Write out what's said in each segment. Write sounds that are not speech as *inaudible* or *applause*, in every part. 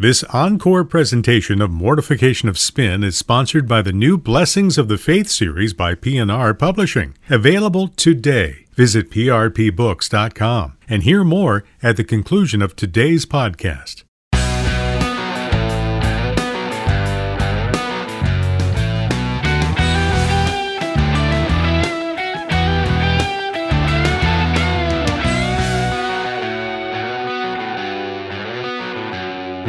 This encore presentation of Mortification of Spin is sponsored by the new Blessings of the Faith series by P&R Publishing, available today. Visit prpbooks.com and hear more at the conclusion of today's podcast.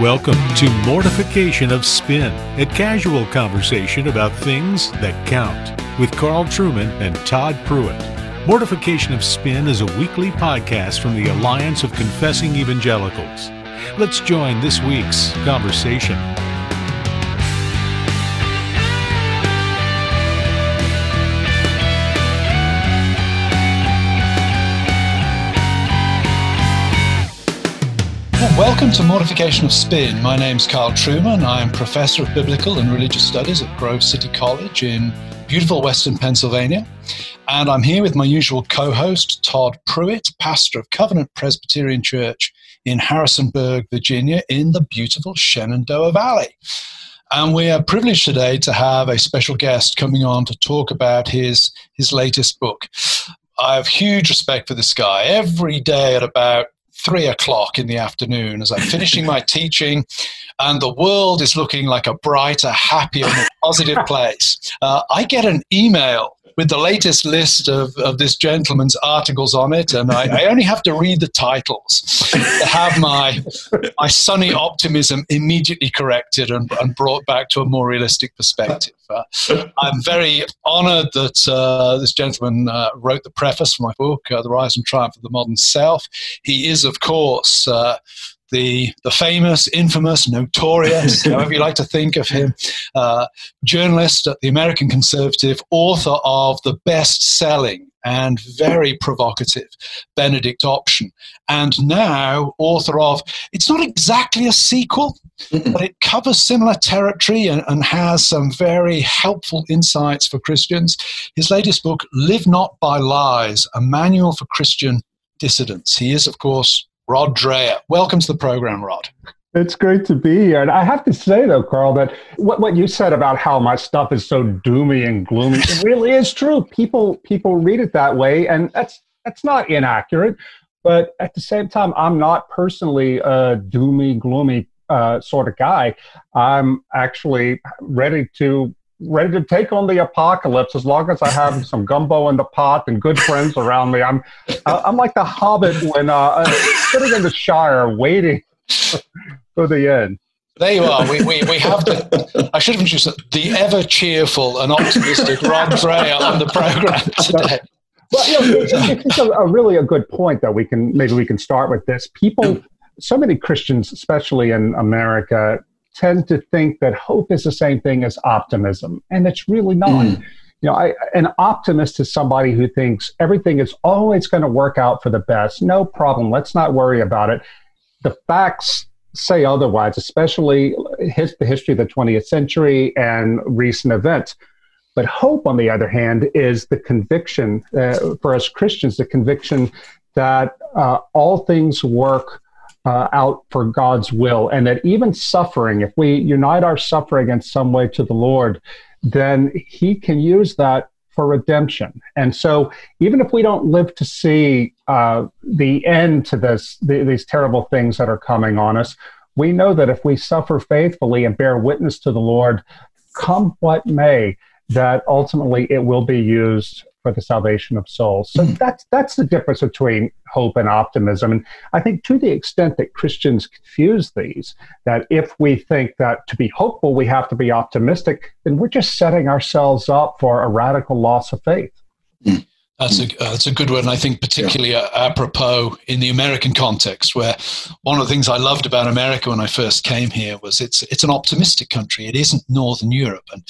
Welcome to Mortification of Spin, a casual conversation about things that count with Carl Trueman and Todd Pruitt. Mortification of Spin is a weekly podcast from the Alliance of Confessing Evangelicals. Let's join this week's conversation. Welcome to Mortification of Spin. My name's Carl Trueman. I'm Professor of Biblical and Religious Studies at Grove City College in beautiful Western Pennsylvania. And I'm here with my usual co host, Todd Pruitt, pastor of Covenant Presbyterian Church in Harrisonburg, Virginia, in the beautiful Shenandoah Valley. And we are privileged today to have a special guest coming on to talk about his, his latest book. I have huge respect for this guy. Every day at about three o'clock in the afternoon as I'm finishing my *laughs* teaching, and the world is looking like a brighter, happier, more positive *laughs* place. Uh, I get an email with the latest list of, of this gentleman's articles on it, and I, I only have to read the titles to have my my sunny optimism immediately corrected and, and brought back to a more realistic perspective. Uh, I'm very honoured that uh, this gentleman uh, wrote the preface for my book, uh, The Rise and Triumph of the Modern Self. He is, of course, uh, the, the famous, infamous, notorious, *laughs* however you like to think of him, uh, journalist at the American Conservative, author of the best selling and very provocative Benedict Option, and now author of, it's not exactly a sequel, but it covers similar territory and, and has some very helpful insights for Christians. His latest book, Live Not by Lies, a manual for Christian dissidents. He is, of course, Rod Dreher. Welcome to the program, Rod. It's great to be here. And I have to say, though, Carl, that what, what you said about how my stuff is so doomy and gloomy, it really is true. People people read it that way, and that's that's not inaccurate. But at the same time, I'm not personally a doomy, gloomy uh, sort of guy. I'm actually ready to ready to take on the apocalypse as long as I have *laughs* some gumbo in the pot and good friends around me. I'm I'm like the Hobbit when uh, uh sitting in the Shire waiting *laughs* for the end. There you are. We, we, we have the, I should have introduced the ever cheerful and optimistic Rod Dreher on the program today. Well, you know, it's, it's a, a, really a good point that we can maybe we can start with this. People, so many Christians, especially in America, tend to think that hope is the same thing as optimism, and it's really not. Mm. You know, I, an optimist is somebody who thinks everything is always going to work out for the best. No problem. Let's not worry about it. The facts say otherwise, especially his, the history of the 20th century and recent events. But hope, on the other hand, is the conviction uh, for us Christians, the conviction that uh, all things work uh, out for God's will, and that even suffering, if we unite our suffering in some way to the Lord, then He can use that for redemption. And so, even if we don't live to see uh, the end to this, the, these terrible things that are coming on us, we know that if we suffer faithfully and bear witness to the Lord, come what may, that ultimately it will be used for the salvation of souls. So mm-hmm. that's that's the difference between hope and optimism. And I think to the extent that Christians confuse these, that if we think that to be hopeful we have to be optimistic, then we're just setting ourselves up for a radical loss of faith. That's a uh, that's a good one. I think particularly yeah. apropos in the American context, where one of the things I loved about America when I first came here was it's it's an optimistic country. It isn't Northern Europe, and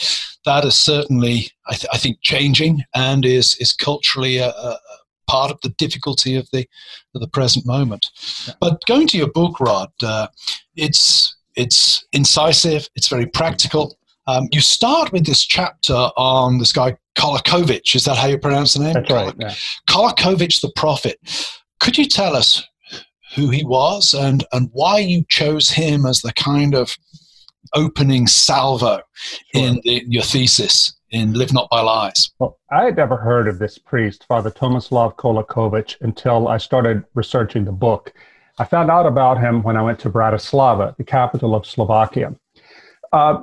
that is certainly I, th- I think changing and is is culturally a, a, part of the difficulty of the of the present moment. Yeah. But going to your book, Rod, uh, it's it's incisive. It's very practical. Um, you start with this chapter on this guy Kolakovic. Is that how you pronounce the name? That's right. Yeah. Kolakovic the prophet. Could you tell us who he was and, and why you chose him as the kind of opening salvo sure. in the, your thesis in Live Not by Lies? Well, I had never heard of this priest, Father Tomislav Kolakovic, until I started researching the book. I found out about him when I went to Bratislava, the capital of Slovakia. Uh,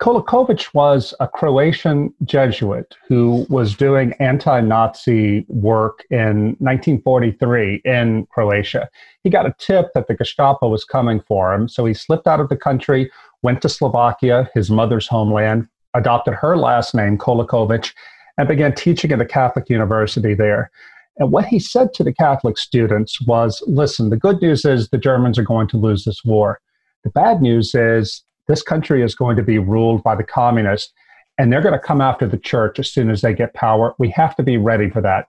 Kolakovic was a Croatian Jesuit who was doing anti Nazi work in 1943 in Croatia. He got a tip that the Gestapo was coming for him, so he slipped out of the country, went to Slovakia, his mother's homeland, adopted her last name, Kolakovic, and began teaching at a Catholic university there. And what he said to the Catholic students was listen, the good news is the Germans are going to lose this war. The bad news is this country is going to be ruled by the communists, and they're going to come after the church as soon as they get power. We have to be ready for that.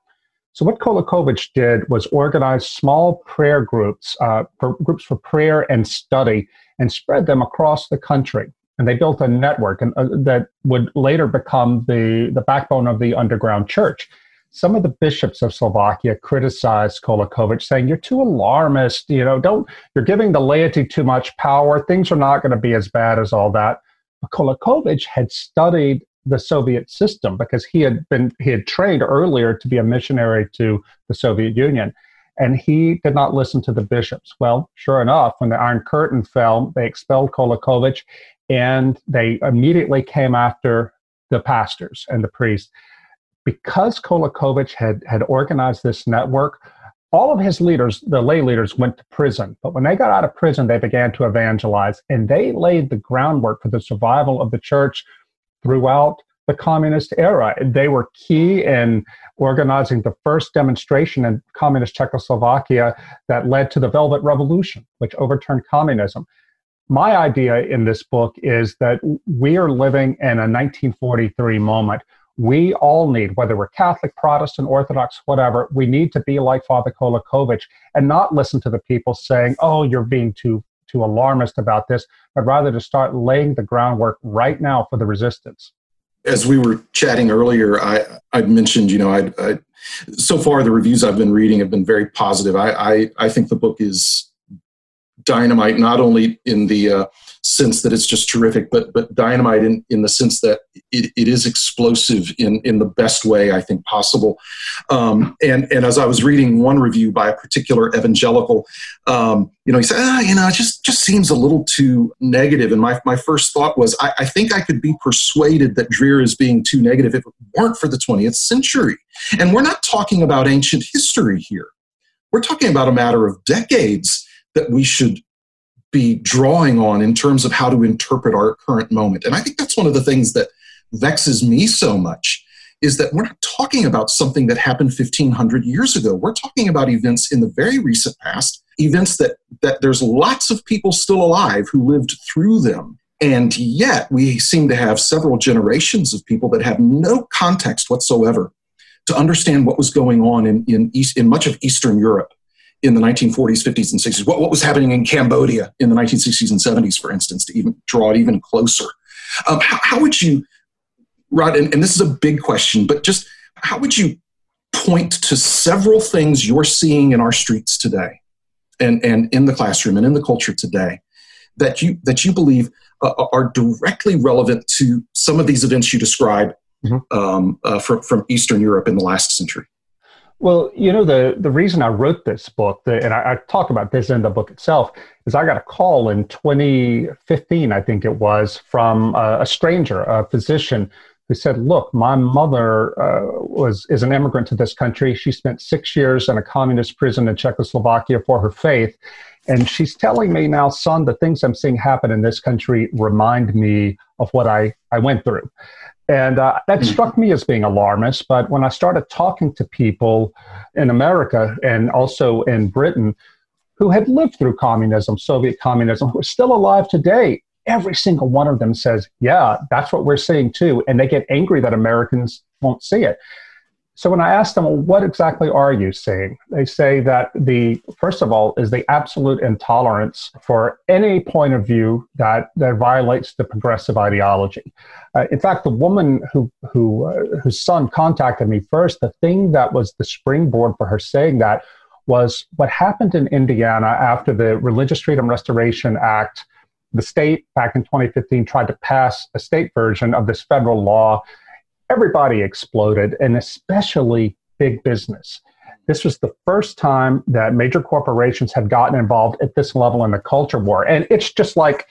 So, what Kolakovic did was organize small prayer groups, uh, for groups for prayer and study, and spread them across the country and they built a network and, uh, that would later become the, the backbone of the underground church. Some of the bishops of Slovakia criticized Kolakovic, saying, You're too alarmist, you know, don't you're giving the laity too much power. Things are not going to be as bad as all that. But Kolakovic had studied the Soviet system because he had been he had trained earlier to be a missionary to the Soviet Union and he did not listen to the bishops. Well, sure enough, when the Iron Curtain fell, they expelled Kolakovic and they immediately came after the pastors and the priests. Because Kolakovic had, had organized this network, all of his leaders, the lay leaders, went to prison. But when they got out of prison, they began to evangelize, and they laid the groundwork for the survival of the church throughout the communist era. They were key in organizing the first demonstration in communist Czechoslovakia that led to the Velvet Revolution, which overturned communism my idea in this book is that we are living in a 1943 moment. We all need, whether we're Catholic, Protestant, Orthodox, whatever, we need to be like Father Kolakovic and not listen to the people saying, oh, you're being too too alarmist about this, but rather to start laying the groundwork right now for the resistance. As we were chatting earlier, I, I mentioned, you know, I, I so far the reviews I've been reading have been very positive. I, I, I think the book is dynamite not only in the uh, sense that it's just terrific but but dynamite in, in the sense that it, it is explosive in in the best way i think possible. Um, and and as i was reading one review by a particular evangelical um, you know he said ah, you know it just just seems a little too negative. and my, my first thought was I, I think i could be persuaded that Dreher is being too negative if it weren't for the 20th century. And we're not talking about ancient history here. We're talking about a matter of decades that we should be drawing on in terms of how to interpret our current moment. And I think that's one of the things that vexes me so much is that we're not talking about something that happened 1500 years ago. We're talking about events in the very recent past, events that that there's lots of people still alive who lived through them. And yet we seem to have several generations of people that have no context whatsoever to understand what was going on in, in, East, in much of Eastern Europe in the 1940s, 50s, and 60s. What, what was happening in Cambodia in the 1960s and 70s, for instance, to even draw it even closer. Um, how, how, would you, Rod, and, and this is a big question, but just how would you point to several things you're seeing in our streets today and, and in the classroom and in the culture today that you, that you believe uh, are directly relevant to some of these events you describe mm-hmm. um, uh, from, from Eastern Europe in the last century? Well, you know, the, the reason I wrote this book, the, and I, I, talk about this in the book itself, is I got a call in 2015, I think it was, from a, a stranger, a physician, who said, "Look, my mother uh, was is an immigrant to this country. She spent six years in a communist prison in Czechoslovakia for her faith, and she's telling me now, son, the things I'm seeing happen in this country remind me of what I I went through." And uh, that hmm. struck me as being alarmist. But when I started talking to people in America and also in Britain who had lived through communism, Soviet communism, who are still alive today, every single one of them says, Yeah, that's what we're seeing too. And they get angry that Americans won't see it. So when I ask them, well, what exactly are you saying? They say that the first of all is the absolute intolerance for any point of view that that violates the progressive ideology. Uh, in fact, the woman who who uh, whose son contacted me first, the thing that was the springboard for her saying that was what happened in Indiana after the Religious Freedom Restoration Act. The state back in 2015 tried to pass a state version of this federal law. Everybody exploded, and especially big business. This was the first time that major corporations had gotten involved at this level in the culture war. And it's just like,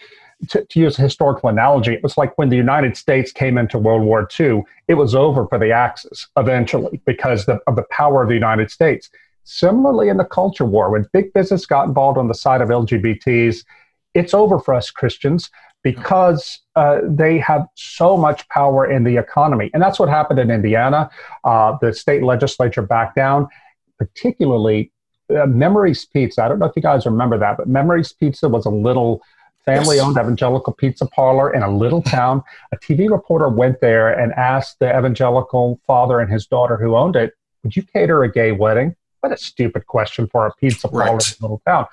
to, to, use a historical analogy, it was like when the United States came into World War II, it was over for the Axis eventually because the, of the power of the United States. Similarly, in the culture war, when big business got involved on the side of LGBTs, it's over for us Christians because uh, they have so much power in the economy. And that's what happened in Indiana. Uh, the state legislature backed down, particularly uh, Memories Pizza. I don't know if you guys remember that, but Memories Pizza was a little family owned yes. evangelical pizza parlor in a little *laughs* town. A TV reporter went there and asked the evangelical father and his daughter who owned it, Would you cater a gay wedding? What a stupid question for a pizza parlor right. in a little town.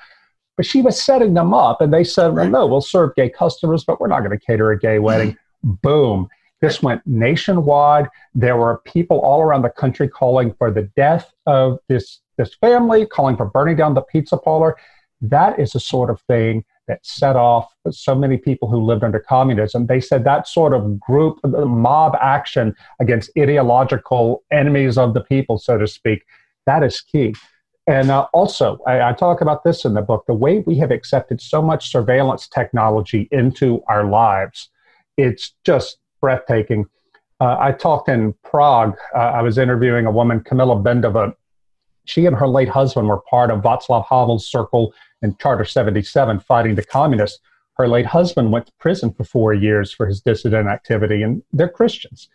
But she was setting them up, and they said, Well, no, we'll serve gay customers, but we're not going to cater a gay wedding. Mm-hmm. Boom. This went nationwide. There were people all around the country calling for the death of this, this family, calling for burning down the pizza parlor. That is the sort of thing that set off so many people who lived under communism. They said that sort of group, mob action against ideological enemies of the people, so to speak, that is key. And uh, also, I, I, talk about this in the book the way we have accepted so much surveillance technology into our lives, it's just breathtaking. Uh, I talked in Prague. Uh, I was interviewing a woman, Camilla Bendova. She and her late husband were part of Václav Havel's circle in Charter 77 fighting the communists. Her late husband went to prison for four years for his dissident activity, and they're Christians.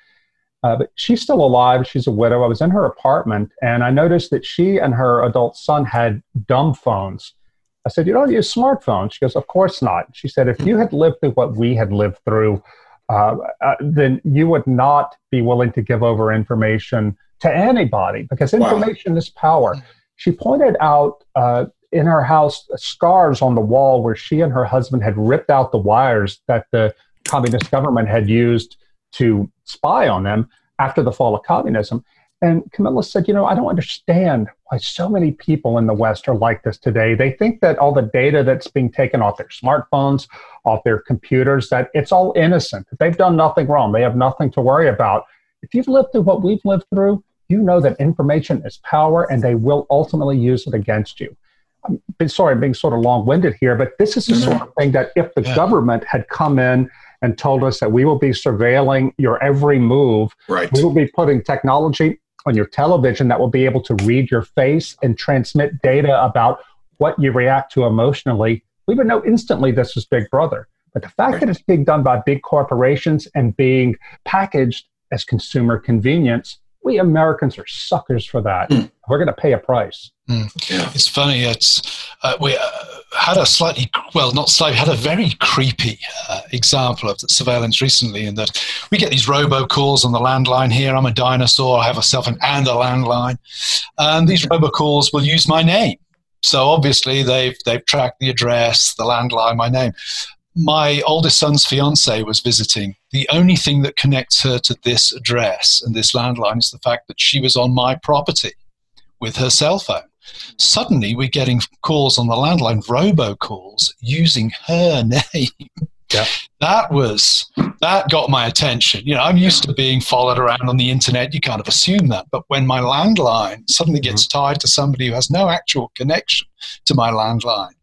Uh, but she's still alive. She's a widow. I was in her apartment, and I noticed that she and her adult son had dumb phones. I said, You don't use smartphones? She goes, Of course not. She said, If you had lived through what we had lived through, uh, uh, then you would not be willing to give over information to anybody because information wow. is power. She pointed out uh, in her house scars on the wall where she and her husband had ripped out the wires that the communist government had used to spy on them after the fall of communism. And Camilla said, You know, I don't understand why so many people in the West are like this today. They think that all the data that's being taken off their smartphones, off their computers, that it's all innocent, that they've done nothing wrong. They have nothing to worry about. If you've lived through what we've lived through, you know that information is power and they will ultimately use it against you. I'm sorry, I'm being sort of long winded here, but this is the mm-hmm. sort of thing that if the yeah. government had come in and told us that we will be surveilling your every move, right. we will be putting technology on your television that will be able to read your face and transmit data about what you react to emotionally, we would know instantly this was Big Brother. But the fact right. that it's being done by big corporations and being packaged as consumer convenience, we Americans are suckers for that. Mm. We're going to pay a price. Mm. Yeah. It's funny. It's uh, we uh, had a slightly well, not slightly, had a very creepy uh, example of surveillance recently, in that we get these robocalls on the landline here. I'm a dinosaur. I have a cell phone and a landline, and these robocalls will use my name. So obviously they've they've tracked the address, the landline, my name my oldest son's fiance was visiting. The only thing that connects her to this address and this landline is the fact that she was on my property with her cell phone. Suddenly, we're getting calls on the landline, robocalls using her *laughs* name. Yeah. That was that got my attention. You know, I'm used to being followed around on the internet. You kind of assume that, but when my landline suddenly gets mm-hmm. tied to somebody who has no actual connection to my landline,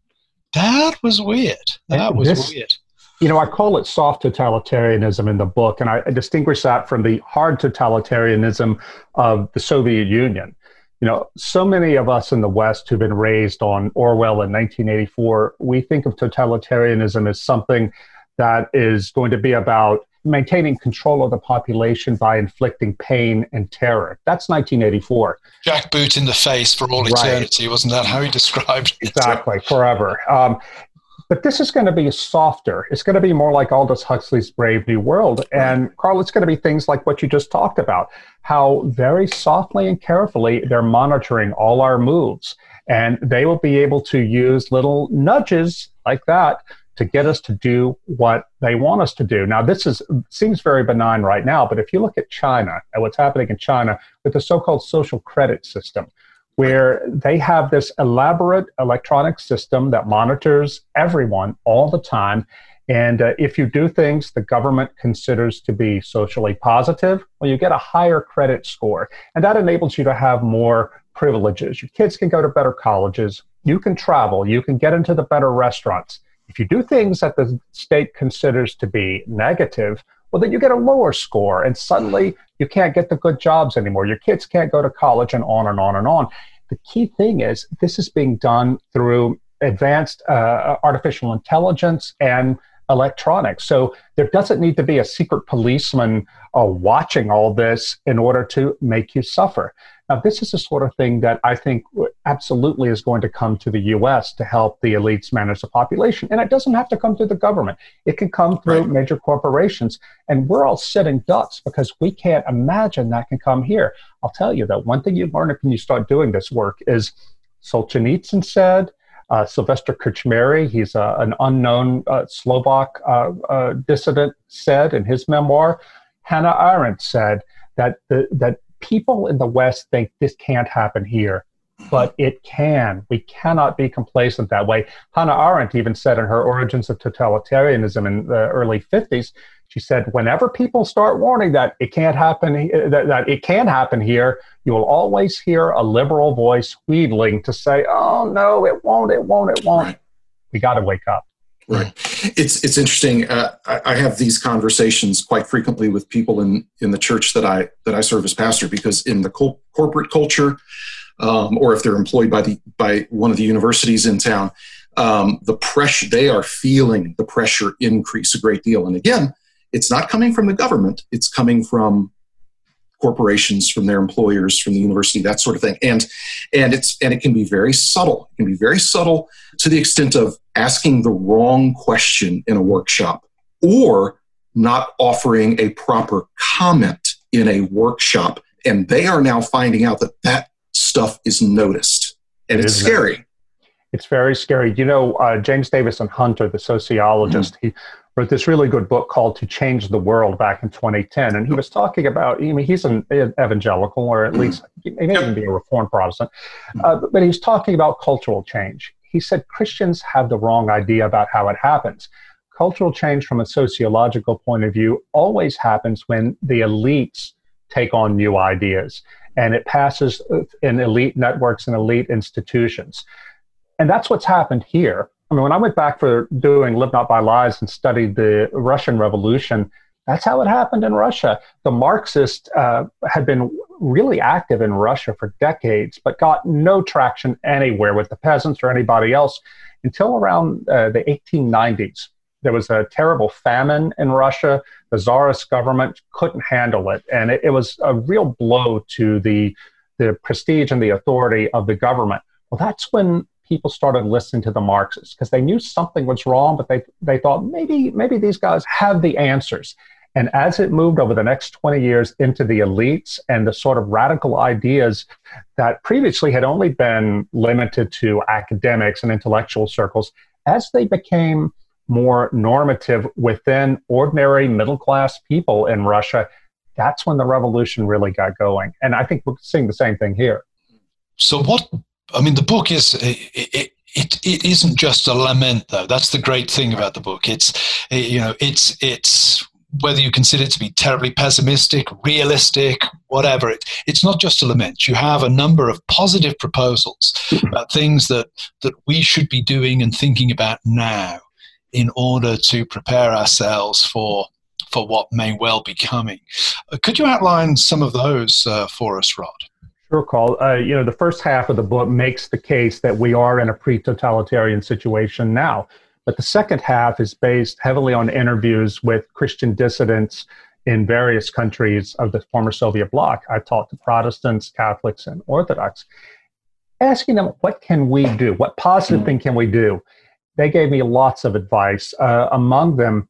that was weird. That was this, weird. You know, I call it soft totalitarianism in the book, and I, I distinguish that from the hard totalitarianism of the Soviet Union. You know, so many of us in the West who've been raised on Orwell in 1984, we think of totalitarianism as something that is going to be about maintaining control of the population by inflicting pain and terror. That's 1984. Jackboot in the face for all eternity, wasn't that how he described it? Exactly, forever. Um, but this is going to be softer. It's going to be more like Aldous Huxley's Brave New World. And Carl, it's going to be things like what you just talked about how very softly and carefully they're monitoring all our moves. And they will be able to use little nudges like that to get us to do what they want us to do. Now, this is seems very benign right now, but if you look at China and what's happening in China with the so-called social credit system, where they have this elaborate electronic system that monitors everyone all the time. And uh, if you do things the government considers to be socially positive, well, you get a higher credit score. And that enables you to have more privileges. Your kids can go to better colleges. You can travel. You can get into the better restaurants. If you do things that the state considers to be negative, well, then you get a lower score, and suddenly you can't get the good jobs anymore. Your kids can't go to college, and on and on and on. The key thing is this is being done through advanced uh, artificial intelligence and electronics. So there doesn't need to be a secret policeman uh, watching all this in order to make you suffer. Now, this is the sort of thing that I think absolutely is going to come to the US to help the elites manage the population. And it doesn't have to come through the government, it can come through right. major corporations. And we're all sitting ducks because we can't imagine that can come here. I'll tell you that one thing you learn when you start doing this work is Solzhenitsyn said, uh, Sylvester Krčméry, he's uh, an unknown uh, Slovak uh, uh, dissident, said in his memoir. Hannah Arendt said that the, that people in the West think this can't happen here, but mm-hmm. it can. We cannot be complacent that way. Hannah Arendt even said in her Origins of Totalitarianism in the early 50s, she said, whenever people start warning that it can't happen, uh, that, that it can happen here, you will always hear a liberal voice wheedling to say, oh, no, it won't, it won't, it won't. We got to wake up. Right. It's it's interesting. Uh, I, I, have these conversations quite frequently with people in in the church that I that I serve as pastor because in the co- corporate culture, um, or if they're employed by the by one of the universities in town, um, the pressure they are feeling the pressure increase a great deal. And again, it's not coming from the government; it's coming from corporations, from their employers, from the university, that sort of thing. And and it's and it can be very subtle. It can be very subtle to the extent of asking the wrong question in a workshop or not offering a proper comment in a workshop. And they are now finding out that that stuff is noticed. And it's scary. It's very scary. You know, uh, James Davison Hunter, the sociologist, mm-hmm. he wrote this really good book called To Change the World back in 2010. And he was talking about, I mean, he's an evangelical, or at mm-hmm. least he may even be a Reformed Protestant, mm-hmm. uh, but he's talking about cultural change. He said Christians have the wrong idea about how it happens. Cultural change from a sociological point of view always happens when the elites take on new ideas and it passes uh, in elite networks and elite institutions. And that's what's happened here. I mean, when I went back for doing Live Not by Lies and studied the Russian Revolution, that's how it happened in Russia. The Marxists uh, had been really active in Russia for decades, but got no traction anywhere with the peasants or anybody else until around uh, the 1890s. There was a terrible famine in Russia. The czarist government couldn't handle it, and it, it was a real blow to the the prestige and the authority of the government. Well, that's when people started listening to the Marxists because they knew something was wrong, but they, they thought maybe, maybe these guys have the answers. And as it moved over the next 20 years into the elites and the sort of radical ideas that previously had only been limited to academics and intellectual circles, as they became more normative within ordinary middle class people in Russia, that's when the revolution really got going. And I think we're seeing the same thing here. So, what I mean, the book is it, it, it, it isn't just a lament, though. That's the great thing about the book. It's it, you know, it's it's whether you consider it to be terribly pessimistic, realistic, whatever. It, it's not just a lament. You have a number of positive proposals about things that that we should be doing and thinking about now in order to prepare ourselves for for what may well be coming. Uh, could you outline some of those uh, for us, Rod? Sure, Carl. Uh, you know, the first half of the book makes the case that we are in a pre-totalitarian situation now, but the second half is based heavily on interviews with Christian dissidents in various countries of the former Soviet bloc. I talked to Protestants, Catholics, and Orthodox, asking them, what can we do? What positive thing can we do? They gave me lots of advice. Uh, among them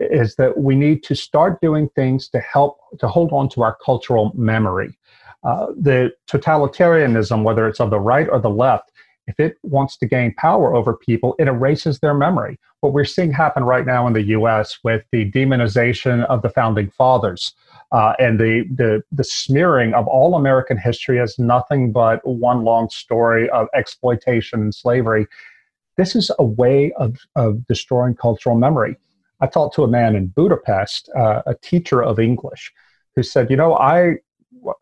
is that we need to start doing things to help to hold on to our cultural memory. Uh, the totalitarianism, whether it's of the right or the left, if it wants to gain power over people, it erases their memory. What we're seeing happen right now in the US with the demonization of the founding fathers uh, and the, the, the smearing of all American history as nothing but one long story of exploitation and slavery. This is a way of, of destroying cultural memory. I talked to a man in Budapest, uh, a teacher of English, who said, You know, I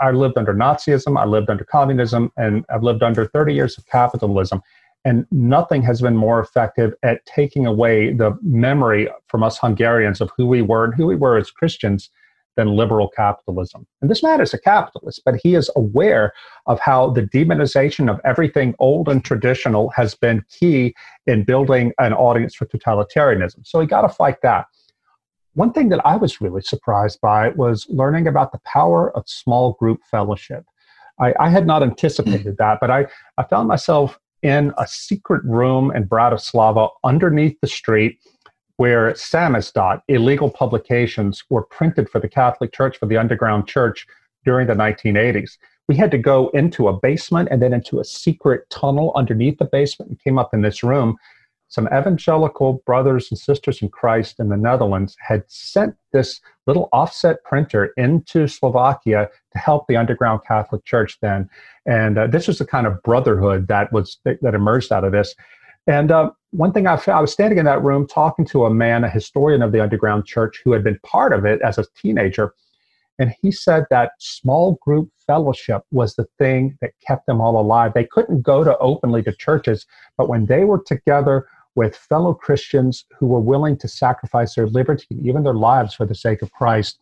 I lived under Nazism, I lived under communism, and I've lived under 30 years of capitalism. And nothing has been more effective at taking away the memory from us Hungarians of who we were and who we were as Christians than liberal capitalism. And this man is a capitalist, but he is aware of how the demonization of everything old and traditional has been key in building an audience for totalitarianism. So he got to fight that. One thing that I was really surprised by was learning about the power of small group fellowship. I, I had not anticipated that, but I, I found myself in a secret room in Bratislava underneath the street where samizdat, illegal publications, were printed for the Catholic Church, for the underground church during the 1980s. We had to go into a basement and then into a secret tunnel underneath the basement and came up in this room some evangelical brothers and sisters in Christ in the Netherlands had sent this little offset printer into Slovakia to help the underground Catholic Church then. And uh, this was the kind of brotherhood that was that emerged out of this. And uh, one thing I, I was standing in that room talking to a man, a historian of the underground church, who had been part of it as a teenager. And he said that small group fellowship was the thing that kept them all alive. They couldn't go to openly to churches, but when they were together with fellow Christians who were willing to sacrifice their liberty, even their lives for the sake of Christ,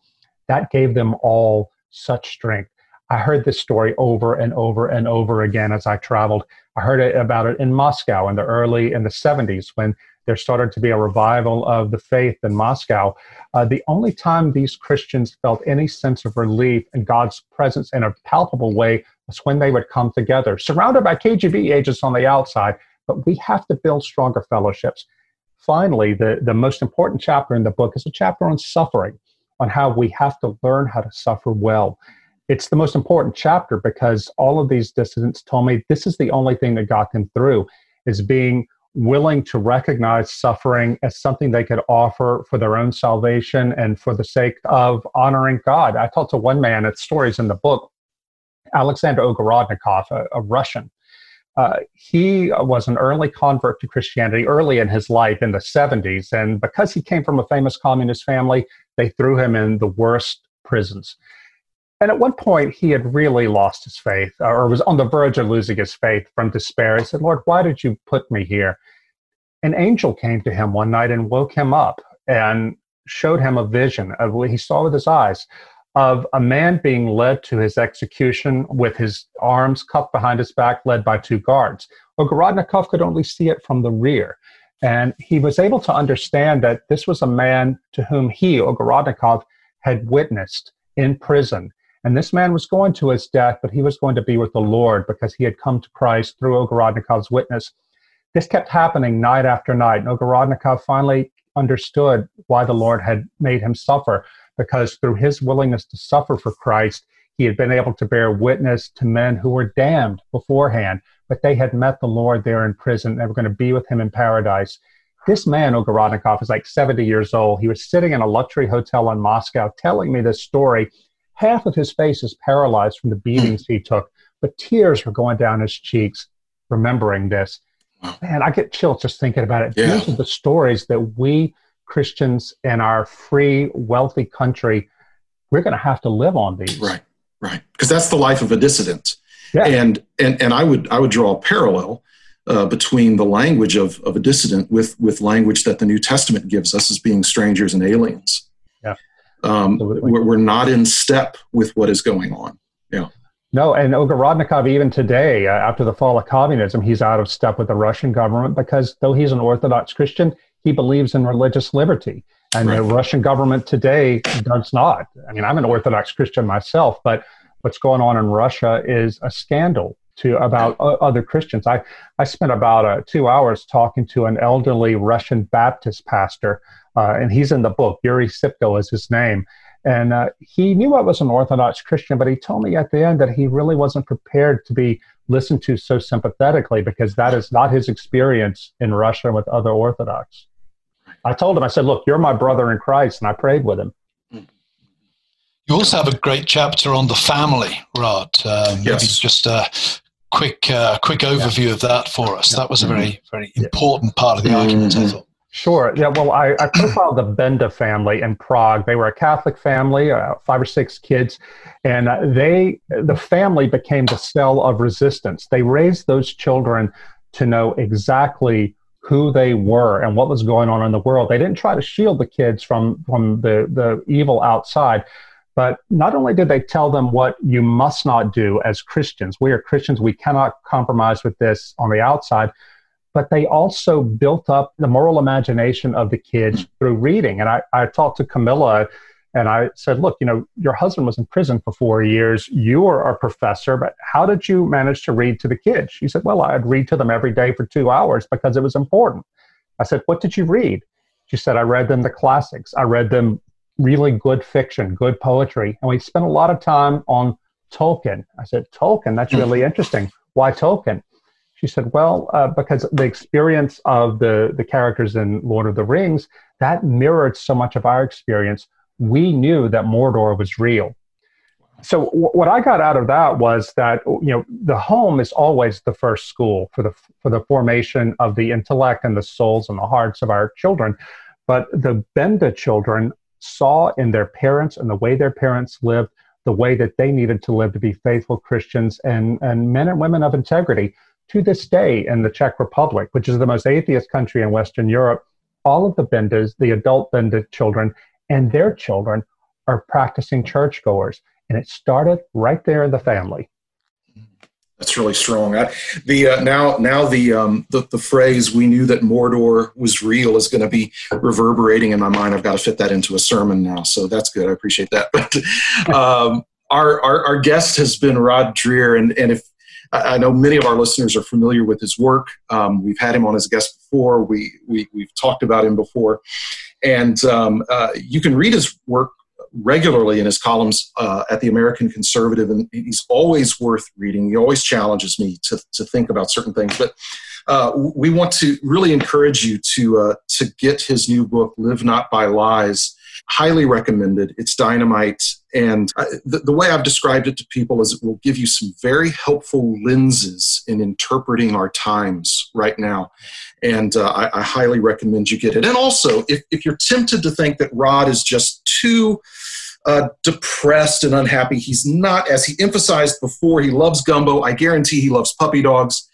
that gave them all such strength. I heard this story over and over and over again as I traveled. I heard it about it in Moscow in the early in the 70s when there started to be a revival of the faith in Moscow. Uh, the only time these Christians felt any sense of relief and God's presence in a palpable way was when they would come together, surrounded by KGB agents on the outside, but we have to build stronger fellowships. Finally, the, the most important chapter in the book is a chapter on suffering, on how we have to learn how to suffer well. It's the most important chapter because all of these dissidents told me this is the only thing that got them through is being willing to recognize suffering as something they could offer for their own salvation and for the sake of honoring God. I talked to one man, it's stories in the book, Alexander Ogorodnikov, a, a Russian uh, he was an early convert to Christianity early in his life in the 70s. And because he came from a famous communist family, they threw him in the worst prisons. And at one point, he had really lost his faith or was on the verge of losing his faith from despair. He said, Lord, why did you put me here? An angel came to him one night and woke him up and showed him a vision of what he saw with his eyes of a man being led to his execution with his arms cuffed behind his back, led by two guards. Ogorodnikov could only see it from the rear. And he was able to understand that this was a man to whom he, Ogorodnikov, had witnessed in prison. And this man was going to his death, but he was going to be with the Lord because he had come to Christ through Ogorodnikov's witness. This kept happening night after night. And Ogorodnikov finally understood why the Lord had made him suffer because through his willingness to suffer for Christ, he had been able to bear witness to men who were damned beforehand, but they had met the Lord there in prison. They were going to be with him in paradise. This man, Ogorodnikov, is like 70 years old. He was sitting in a luxury hotel in Moscow telling me this story. Half of his face is paralyzed from the *clears throat* beatings he took, but tears were going down his cheeks remembering this. Man, I get chills just thinking about it. Yeah. These are the stories that we Christians in our free, wealthy country, we're going to have to live on these. Right, right. Because that's the life of a dissident. Yeah. And, and, and I, would, I would draw a parallel uh, between the language of, of a dissident with, with language that the New Testament gives us as being strangers and aliens. Yeah. Um, we're, we're not in step with what is going on. Yeah. No, and Ogorodnikov, even today, uh, after the fall of communism, he's out of step with the Russian government because though he's an Orthodox Christian, he believes in religious liberty. And right. the Russian government today does not. I mean, I'm an Orthodox Christian myself, but what's going on in Russia is a scandal to about other Christians. I, I spent about uh, two hours talking to an elderly Russian Baptist pastor, uh, and he's in the book. Yuri Sipko is his name. And uh, he knew I was an Orthodox Christian, but he told me at the end that he really wasn't prepared to be listened to so sympathetically because that is not his experience in Russia with other Orthodox. I told him, I said, look, you're my brother in Christ, and I prayed with him. You also have a great chapter on the family, Rod. Um, yes. Just a quick, uh, quick overview yeah. of that for us. That was a very, very important part of the mm-hmm. argument, I thought. Sure. Yeah. Well, I, I profiled the Benda family in Prague. They were a Catholic family, uh, five or six kids, and uh, they the family became the cell of resistance. They raised those children to know exactly who they were and what was going on in the world. They didn't try to shield the kids from from the the evil outside. But not only did they tell them what you must not do as Christians, we are Christians, we cannot compromise with this on the outside, but they also built up the moral imagination of the kids hmm. through reading. And I, I talked to Camilla and I said, Look, you know, your husband was in prison for four years. You are a professor, but how did you manage to read to the kids? She said, Well, I'd read to them every day for two hours because it was important. I said, What did you read? She said, I read them the classics. I read them really good fiction, good poetry. And we spent a lot of time on Tolkien. I said, Tolkien, that's hmm. really interesting. Why Tolkien? She said, "Well, uh, because the experience of the the characters in Lord of the Rings that mirrored so much of our experience. We knew that Mordor was real. So w- what I got out of that was that you know the home is always the first school for the for the formation of the intellect and the souls and the hearts of our children. But the Benda children saw in their parents and the way their parents lived the way that they needed to live to be faithful Christians and, and men and women of integrity to this day in the Czech Republic, which is the most atheist country in Western Europe, all of the Bendas, the adult Benda children, and their children are practicing churchgoers. And it started right there in the family. That's really strong. I, the uh, now now the, um, the the phrase "we knew that Mordor was real" is going to be reverberating in my mind. I've got to fit that into a sermon now, so that's good. I appreciate that. *laughs* But um, our, our, our guest has been Rod Dreher, and and if I know many of our listeners are familiar with his work. Um, we've had him on as a guest before. We, we, we've talked about him before. And um, uh, you can read his work regularly in his columns uh, at the American Conservative, and he's always worth reading. He always challenges me to, to think about certain things. But uh, we want to really encourage you to, uh, to get his new book, Live Not by Lies highly recommended. It's dynamite. And I, the, the, way I've described it to people is it will give you some very helpful lenses in interpreting our times right now. And uh, I, I, highly recommend you get it. And also, if, if you're tempted to think that Rod is just too uh, depressed and unhappy, he's not, as he emphasized before, he loves gumbo. I guarantee he loves puppy dogs.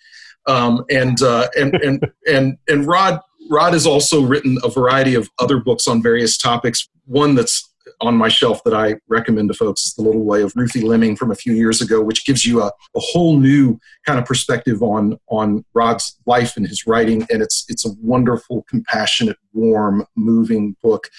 Um, and, uh, and, and, and, and Rod Rod has also written a variety of other books on various topics. One that's on my shelf that I recommend to folks is The Little Way of Ruthie Leming from a few years ago, which gives you a, a whole new kind of perspective on, on Rod's life and his writing. And it's, it's a wonderful, compassionate, warm, moving book.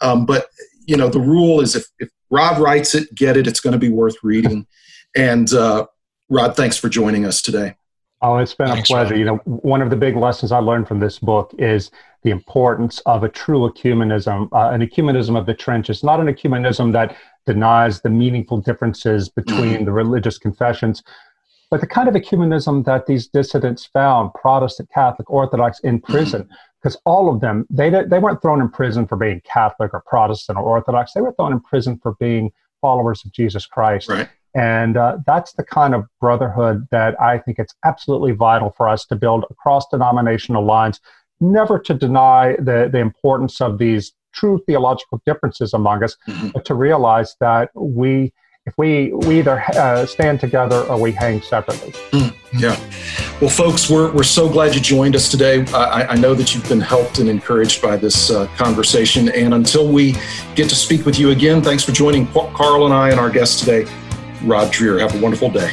Um, but, you know, the rule is if, if Rod writes it, get it, it's going to be worth reading. And uh, Rod, thanks for joining us today. Oh, it's been Thanks, a pleasure. Rod. You know, one of the big lessons I learned from this book is the importance of a true ecumenism, uh, an ecumenism of the trenches, not an ecumenism that denies the meaningful differences between the religious confessions, but the kind of ecumenism that these dissidents found, Protestant, Catholic, Orthodox, in prison. *clears throat* Because all of them, they, they weren't thrown in prison for being Catholic or Protestant or Orthodox. They were thrown in prison for being followers of Jesus Christ. Right. And uh, that's the kind of brotherhood that I think it's absolutely vital for us to build across denominational lines never to deny the, the importance of these true theological differences among us, mm-hmm. but to realize that we, if we, we either uh, stand together or we hang separately. Mm, yeah. Well, folks, we're, we're so glad you joined us today. I, I know that you've been helped and encouraged by this uh, conversation. And until we get to speak with you again, thanks for joining Carl and I and our guest today, Rod Dreher. Have a wonderful day.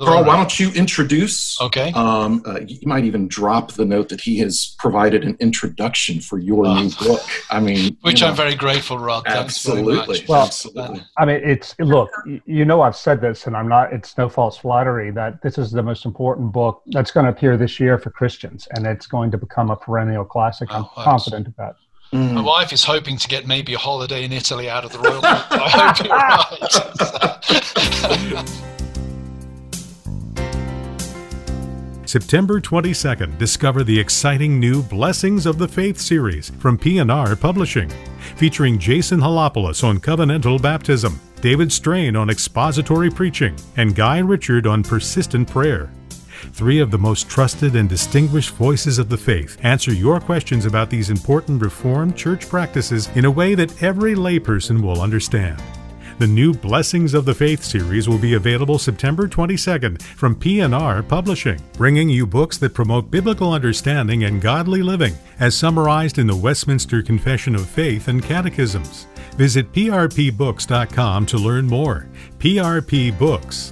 Carl, why don't you introduce? Okay. Um, uh, you might even drop the note that he has provided an introduction for your Oh. new *laughs* book. I mean, Which you I'm know, very grateful, Rod. Thanks very absolutely, much. Well, absolutely. I mean, it's look, you know, I've said this, and I'm not. It's no false flattery that this is the most important book that's going to appear this year for Christians, and it's going to become a perennial classic. I'm Oh, thanks. confident of that. Mm. My wife is hoping to get maybe a holiday in Italy out of the royal. I hope you're right. *laughs* *laughs* September 22nd, discover the exciting new Blessings of the Faith series from P&R Publishing, featuring Jason Helopoulos on covenantal baptism, David Strain on expository preaching, and Guy Richard on persistent prayer. Three of the most trusted and distinguished voices of the faith answer your questions about these important Reformed church practices in a way that every layperson will understand. The new Blessings of the Faith series will be available September 22nd from P&R Publishing, bringing you books that promote biblical understanding and godly living as summarized in the Westminster Confession of Faith and Catechisms. Visit prpbooks.com to learn more. prpbooks.com.